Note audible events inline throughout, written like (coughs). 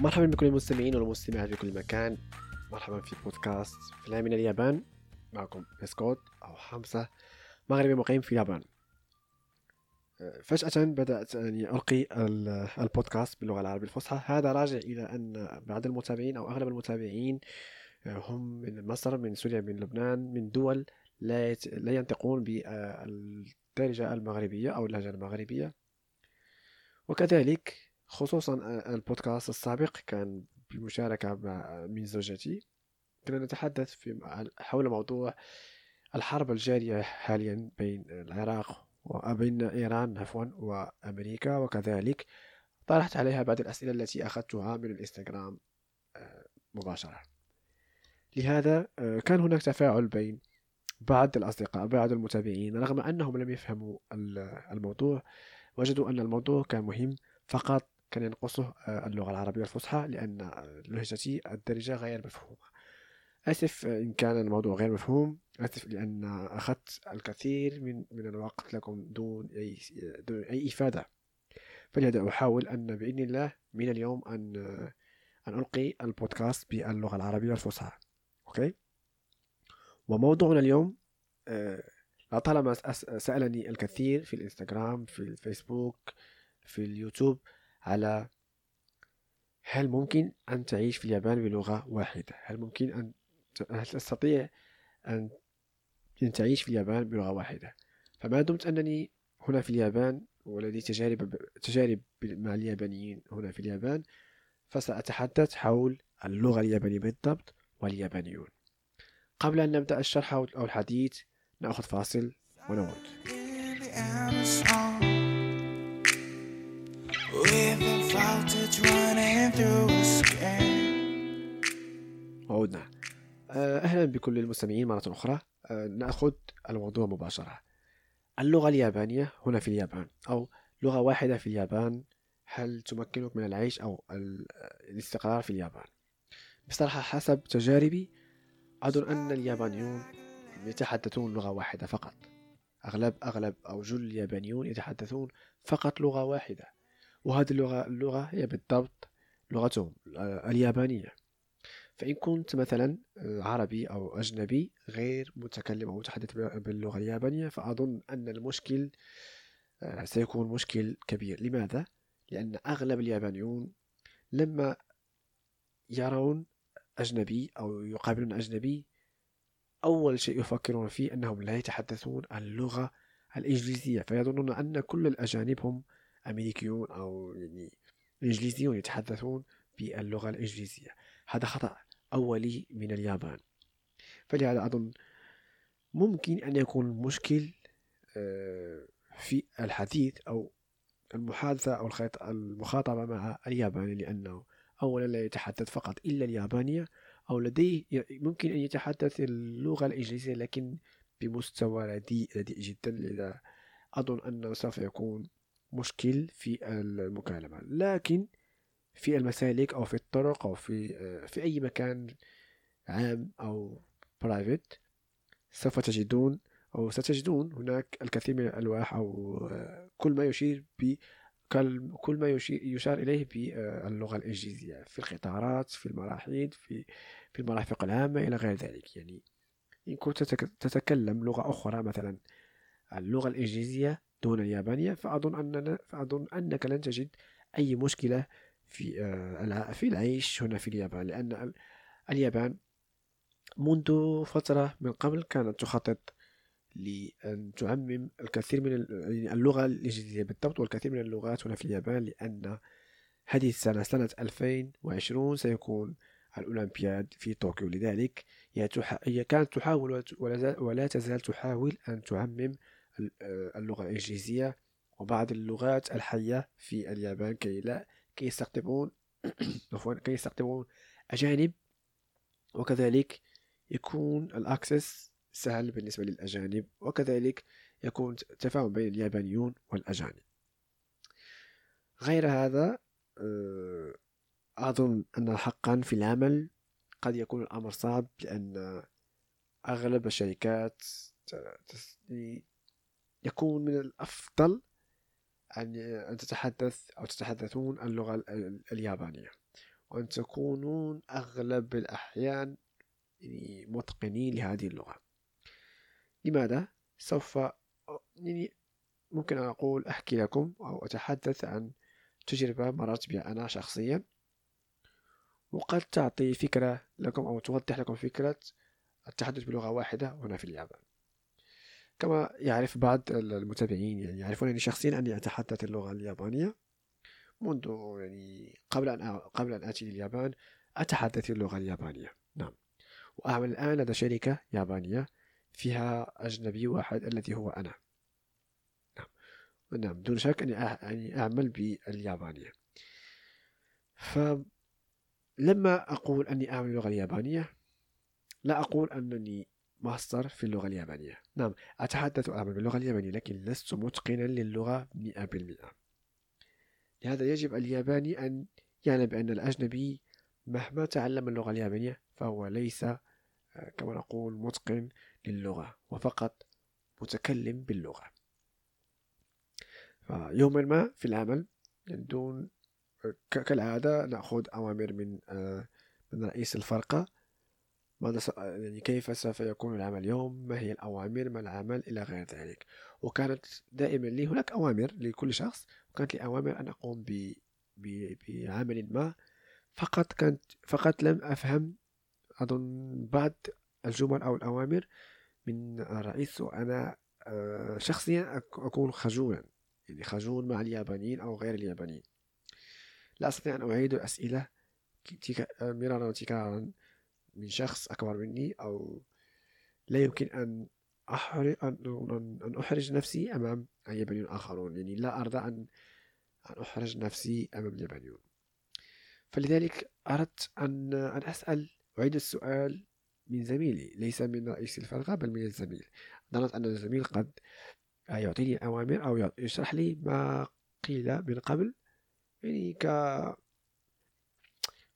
مرحبا بكل المستمعين والمستمعات في كل مكان. مرحبا في بودكاست فيلم من اليابان. معكم بسكوت أو حمزة مغربي مقيم في اليابان. فجأة بدأت أني ألقي البودكاست باللغة العربية الفصحى. هذا راجع إلى أن بعض المتابعين أو أغلب المتابعين هم من مصر من سوريا من لبنان من دول لا. لا ينطقون بالدارجة المغربية أو اللهجة المغربية. وكذلك خصوصا البودكاست السابق كان بمشاركة مع من زوجتي. كنا نتحدث في حول موضوع الحرب الجارية حاليا بين العراق وبين إيران عفوا وأمريكا وكذلك. طرحت عليها بعض الأسئلة التي أخذتها من الإنستغرام آه، مباشرة. لهذا آه، كان هناك تفاعل بين بعض الأصدقاء بعض المتابعين. رغم أنهم لم يفهموا الموضوع وجدوا أن الموضوع كان مهم فقط كان ينقصه آه، اللغة العربية الفصحى لأن لهجتي الدارجة غير مفهومة. آسف إن كان الموضوع غير مفهوم. آسف لأن أخذت الكثير من من الوقت لكم دون أي دون أي إفادة. فلهذا أحاول أن بإذن الله من اليوم أن أن ألقي البودكاست باللغة العربية الفصحى. أوكي؟ وموضوعنا اليوم آه، لطالما سألني الكثير في الإنستغرام في الفيسبوك في اليوتيوب على هل ممكن أن تعيش في اليابان بلغة واحدة؟ هل ممكن أن هل تستطيع أن تعيش في اليابان بلغة واحدة؟ فما دمت أنني هنا في اليابان ولدي تجارب تجارب مع اليابانيين هنا في اليابان فسأتحدث حول اللغة اليابانية بالضبط واليابانيون قبل أن نبدأ الشرح أو الحديث نأخذ فاصل ونعود وعودنا آه، أهلا بكل المستمعين مرة أخرى. آه، نأخذ الموضوع مباشرة. اللغة اليابانية هنا في اليابان أو لغة واحدة في اليابان هل تمكنك من العيش أو الاستقرار في اليابان؟ بصراحة حسب تجاربي أظن أن اليابانيون يتحدثون لغة واحدة فقط. أغلب أغلب أو جل اليابانيون يتحدثون فقط لغة واحدة. وهذه اللغة اللغة هي بالضبط لغتهم اليابانية. فإن كنت مثلا عربي أو أجنبي غير متكلم أو متحدث باللغة اليابانية فأظن أن المشكل آه، سيكون مشكل كبير. لماذا؟ لأن أغلب اليابانيون لما يرون أجنبي أو يقابلون أجنبي أول شيء يفكرون فيه أنهم لا يتحدثون اللغة الإنجليزية. فيظنون أن كل الأجانب هم أمريكيون أو يعني إنجليزيون يتحدثون باللغة الإنجليزية. هذا خطأ أولي من اليابان. فلهذا أظن ممكن أن يكون المشكل آه، في الحديث أو المحادثة أو المخاطبة مع الياباني لأنه أولا لا يتحدث فقط إلا اليابانية أو لديه ممكن أن يتحدث اللغة الإنجليزية لكن بمستوى رديء رديء جدا. لذا أظن أنه سوف يكون مشكل في المكالمة. لكن في المسالك أو في الطرق أو في آه، في أي مكان عام أو برايفت سوف تجدون أو ستجدون هناك الكثير من الألواح أو آه، كل ما يشير ب كل ما يشار إليه باللغة الإنجليزية في القطارات في المراحيض في في المرافق العامة إلى غير ذلك. يعني إن كنت تتكلم لغة أخرى مثلا اللغة الإنجليزية دون اليابانية فأظن أننا فأظن أنك لن تجد أي مشكلة في آه، في العيش هنا في اليابان لأن اليابان منذ فترة من قبل كانت تخطط لأن تعمم الكثير من يعني اللغة الإنجليزية بالضبط والكثير من اللغات هنا في اليابان لأن هذه السنة سنة 2020 سيكون الأولمبياد في طوكيو. لذلك هي كانت تحاول ولا تزال تحاول أن تعمم اللغة الإنجليزية وبعض اللغات الحية في اليابان كي لا كي يستقطبون (coughs) عفوا كي يستقطبون أجانب وكذلك يكون الأكسس سهل بالنسبة للأجانب وكذلك يكون تفاهم بين اليابانيون والأجانب. غير هذا آه، أظن أن حقا في العمل قد يكون الأمر صعب لأن أغلب الشركات يكون من الأفضل أن تتحدث أو تتحدثون اللغة اليابانية وأن تكونون أغلب الأحيان يعني متقنين لهذه اللغة. لماذا؟ سوف يعني ممكن أن أقول أحكي لكم أو أتحدث عن تجربة مررت بها أنا شخصيا. وقد تعطي فكرة لكم أو توضح لكم فكرة التحدث بلغة واحدة هنا في اليابان. كما يعرف بعض المتابعين يعني يعرفونني شخصيا أني أتحدث اللغة اليابانية منذ يعني قبل أن قبل أن آتي لليابان أتحدث اللغة اليابانية. نعم. وأعمل الآن لدى شركة يابانية فيها أجنبي واحد الذي هو أنا. نعم. نعم. دون شك أني أعمل باليابانية. فلما أقول أني أعمل اللغة اليابانية لا أقول أنني ماستر في اللغة اليابانية. نعم أتحدث وأعمل باللغة اليابانية لكن لست متقنا للغة مئة بالمئة. لهذا يجب الياباني أن يعلم بأن الأجنبي مهما تعلم اللغة اليابانية فهو ليس آه، كما نقول متقن للغة وفقط متكلم باللغة. فيوما ما في العمل دون كالعادة نأخذ أوامر من آه، من رئيس الفرقة ماذا يعني كيف سوف يكون العمل اليوم؟ ما هي الأوامر؟ ما العمل إلى غير ذلك. وكانت دائما لي هناك أوامر لكل شخص وكانت لي أوامر أن أقوم ب... ب... بعمل ما. فقط كانت فقط لم أفهم أظن بعض الجمل أو الأوامر من الرئيس وأنا آه، شخصيا أكون خجولا يعني خجول مع اليابانيين أو غير اليابانيين. لا أستطيع أن أعيد الأسئلة مرارا وتكرارا. من شخص أكبر مني أو لا يمكن أن أحرج أن أحرج نفسي أمام اليابانيون الآخرون يعني لا أرضى أن أن أحرج نفسي أمام اليابانيون. فلذلك أردت أن أن أسأل أعيد السؤال من زميلي ليس من رئيس الفرقة بل من الزميل. ظننت أن الزميل قد يعطيني أوامر أو يشرح لي ما قيل من قبل. يعني ك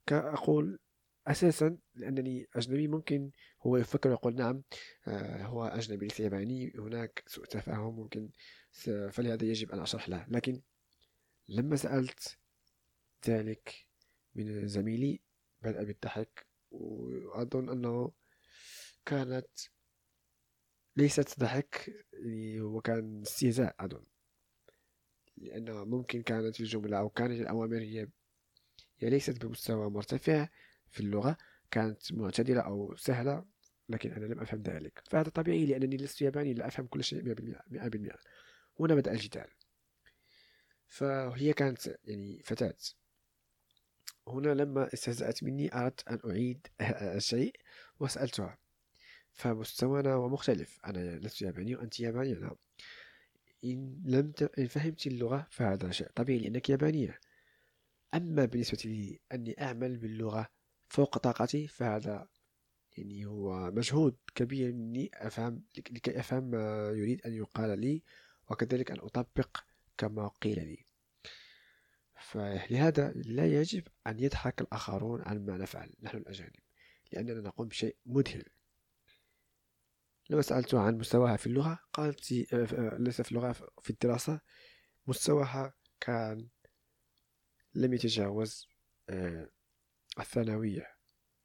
كأقول أساسا لأنني أجنبي ممكن هو يفكر ويقول نعم آه، هو أجنبي ليس ياباني هناك سوء تفاهم ممكن فلهذا يجب أن أشرح له. لكن لما سألت ذلك من زميلي بدأ بالضحك وأظن أنه كانت ليست ضحك يعني هو كان استهزاء أظن لأن ممكن كانت الجملة أو كانت الأوامر هي هي ليست بمستوى مرتفع. في اللغة كانت معتدلة أو سهلة لكن أنا لم أفهم ذلك. فهذا طبيعي لأنني لست ياباني لا أفهم كل شيء مئة بالمئة هنا بدأ الجدال. فهي كانت يعني فتاة. هنا لما استهزأت مني أردت أن أعيد الشيء وسألتها. فمستوانا مختلف. أنا لست ياباني وأنت يابانية. نعم. إن لم ت... إن فهمت اللغة فهذا شيء طبيعي لأنك يابانية. أما بالنسبة لي أني أعمل باللغة فوق طاقتي فهذا يعني هو مجهود كبير مني أفهم لكي أفهم ما يريد أن يقال لي وكذلك أن أطبق كما قيل لي. فلهذا لا يجب أن يضحك الآخرون عن ما نفعل نحن الأجانب لأننا نقوم بشيء مذهل. لما سألتها عن مستواها في اللغة قالت ليس في اللغة في الدراسة. مستواها كان لم يتجاوز آه، الثانوية.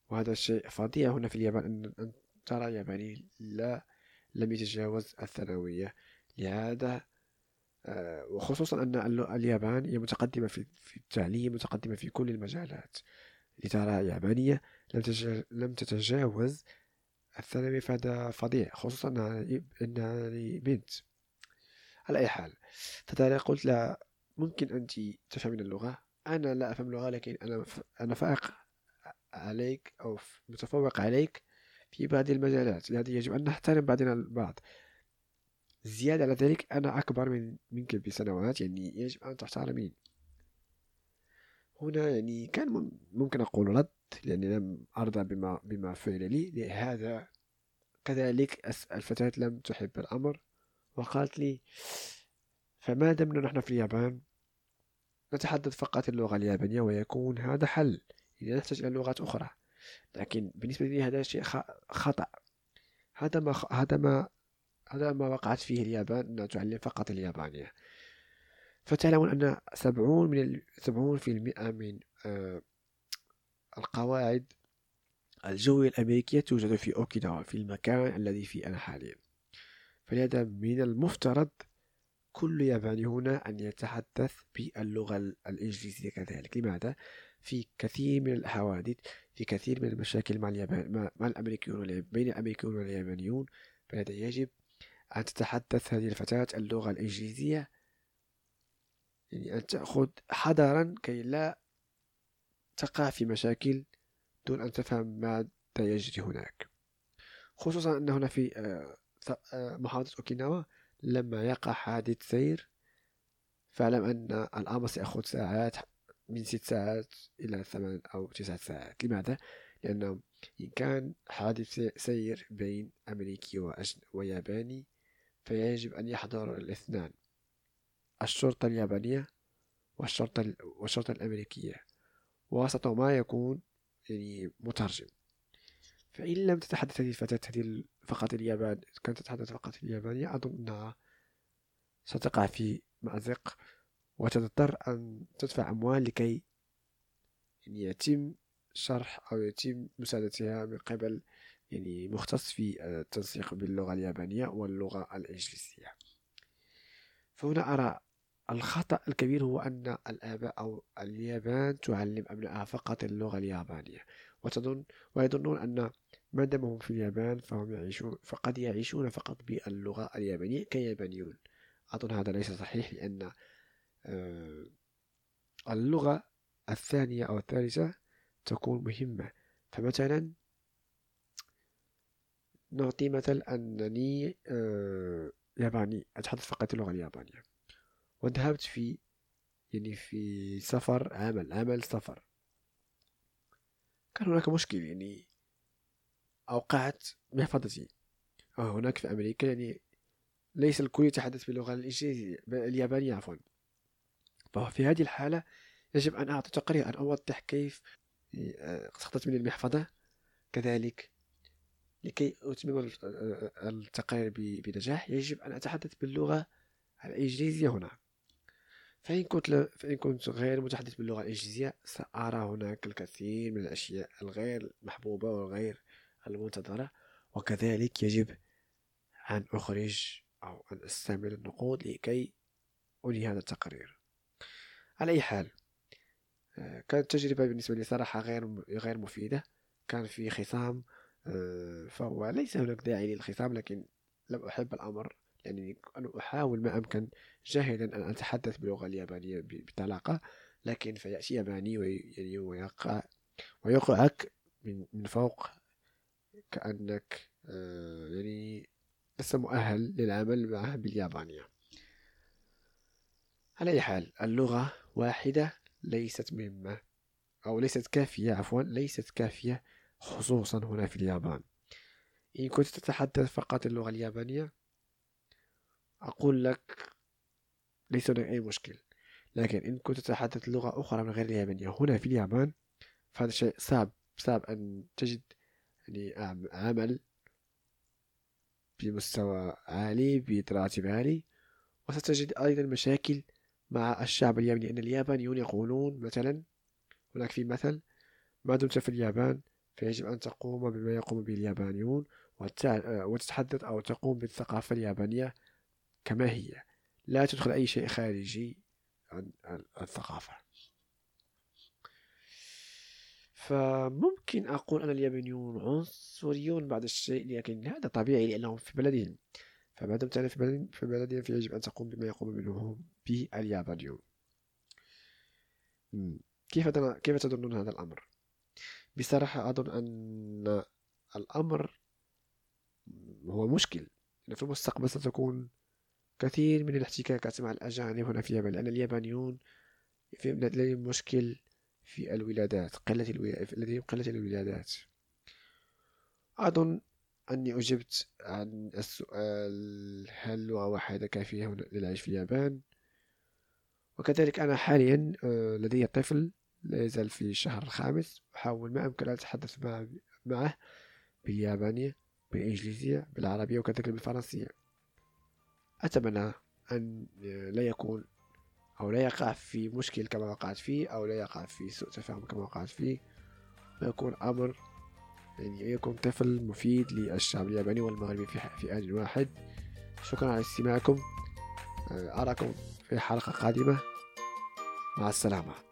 وهذا الشيء فظيع هنا في اليابان أن ترى ياباني لا لم يتجاوز الثانوية. لهذا آه، وخصوصا أن اليابان هي متقدمة في التعليم متقدمة في كل المجالات. لترى يابانية لم تتجاوز الثانوي فهذا فظيع خصوصا أنها بنت. على أي حال فترى قلت لها ممكن أنت تفهمين اللغة؟ أنا لا أفهم اللغة لكن أنا أنا فائق عليك أو متفوق عليك في بعض المجالات. لهذا يجب أن نحترم بعضنا البعض. زيادة على ذلك أنا أكبر من منك بسنوات يعني يجب أن تحترمين. هنا يعني كان ممكن أقول رد لأني لم أرضى بما, بما فعل لي. لهذا كذلك الفتاة لم تحب الأمر وقالت لي فما دمنا نحن في اليابان؟ نتحدث فقط اللغة اليابانية ويكون هذا حل إذا نحتاج إلى لغات أخرى. لكن بالنسبة لي هذا شيء خطأ. هذا ما هذا ما هذا ما وقعت فيه اليابان أنها تعلم فقط اليابانية. فتعلمون أن سبعون من سبعون في المئة من آه القواعد الجوية الأمريكية توجد في أوكيناوا في المكان الذي فيه أنا حاليا فلهذا من المفترض كل ياباني هنا أن يتحدث باللغة الإنجليزية كذلك. لماذا؟ في كثير من الحوادث في كثير من المشاكل مع اليابان مع الأمريكيون بين الأمريكيون واليابانيون. فلهذا يجب أن تتحدث هذه الفتاة اللغة الإنجليزية يعني أن تأخذ حذرا كي لا تقع في مشاكل دون أن تفهم ماذا يجري هناك. خصوصا أن هنا في آه، آه، محافظة أوكيناوا لما يقع حادث سير فاعلم أن الأمر سيأخذ ساعات من ست ساعات إلى ثمان أو تسعة ساعات. لماذا؟ لأنه إن كان حادث سير بين أمريكي وياباني فيجب أن يحضر الاثنان الشرطة اليابانية والشرطة, والشرطة الأمريكية. وسط ما يكون يعني مترجم. فإن لم تتحدث هذه الفتاة هذه فقط اليابان كانت تتحدث فقط اليابانية أظن أنها ستقع في مأزق وتضطر أن تدفع أموال لكي يعني يتم شرح أو يتم مساعدتها من قبل يعني مختص في التنسيق باللغة اليابانية واللغة الإنجليزية. فهنا أرى الخطأ الكبير هو أن الآباء أو اليابان تعلم أبنائها فقط اللغة اليابانية وتظن ويظنون أن ما دام هم في اليابان فهم يعيشون فقد يعيشون فقط باللغة اليابانية كيابانيون. أظن هذا ليس صحيح لأن آه، اللغة الثانية أو الثالثة تكون مهمة. فمثلا نعطي مثل أنني آه، ياباني أتحدث فقط اللغة اليابانية. وذهبت في يعني في سفر عمل عمل سفر. كان هناك مشكل يعني أوقعت محفظتي هناك في أمريكا يعني ليس الكل يتحدث باللغة الإنجليزية اليابانية عفوا. ففي هذه الحالة يجب أن أعطي تقرير أن أوضح كيف آه، سقطت مني المحفظة. كذلك لكي أتمم التقرير بنجاح يجب أن أتحدث باللغة الإنجليزية هنا. فإن كنت ل... فإن كنت غير متحدث باللغة الإنجليزية سأرى هناك الكثير من الأشياء الغير محبوبة والغير المنتظرة وكذلك يجب أن أخرج أو أن أستعمل النقود لكي أنهي هذا التقرير. على أي حال آه، كانت تجربة بالنسبة لي صراحة غير غير مفيدة. كان في خصام آه، فهو ليس هناك داعي للخصام لكن لم أحب الأمر لأنني أنا أحاول ما أمكن جاهدا أن أتحدث باللغة اليابانية بطلاقة لكن فيأتي ياباني يعني ويقع ويقعك من, من فوق كأنك آه، يعني لست مؤهل للعمل معه باليابانية. على أي حال اللغة واحدة ليست مهمة أو ليست كافية عفوا ليست كافية خصوصا هنا في اليابان. إن كنت تتحدث فقط اللغة اليابانية أقول لك ليس هناك أي مشكل. لكن إن كنت تتحدث لغة أخرى من غير اليابانية هنا في اليابان فهذا شيء صعب صعب أن تجد يعني عمل بمستوى عالي براتب عالي. وستجد أيضا مشاكل مع الشعب الياباني لأن اليابانيون يقولون مثلا هناك في مثل ما دمت في اليابان فيجب أن تقوم بما يقوم به اليابانيون وتتحدث أو تقوم بالثقافة اليابانية كما هي. لا تدخل أي شيء خارجي عن الثقافة. فممكن أقول أن اليابانيون عنصريون بعض الشيء لكن هذا طبيعي لأنهم في بلدهم. فما دمت أنا في بلدهم في بلدهم فيجب أن تقوم بما يقوم به اليابانيون كيف كيف تظنون هذا الأمر؟ بصراحة أظن أن الأمر هو مشكل. في المستقبل ستكون كثير من الاحتكاكات مع الأجانب هنا في اليابان لأن اليابانيون لديهم مشكل في الولادات قلة لديهم قلة الولادات. أظن أني أجبت عن السؤال هل لغة واحدة كافية للعيش في اليابان؟ وكذلك أنا حاليا آه، لدي طفل لا يزال في الشهر الخامس. أحاول ما أمكن أن أتحدث معه باليابانية بالإنجليزية بالعربية وكذلك بالفرنسية. أتمنى أن لا يكون أو لا يقع في مشكل كما وقعت فيه أو لا يقع في سوء تفاهم كما وقعت فيه. ويكون أمر يعني يكون طفل مفيد للشعب الياباني والمغربي في في آن واحد. شكرا على استماعكم. أراكم في حلقة قادمة. مع السلامة.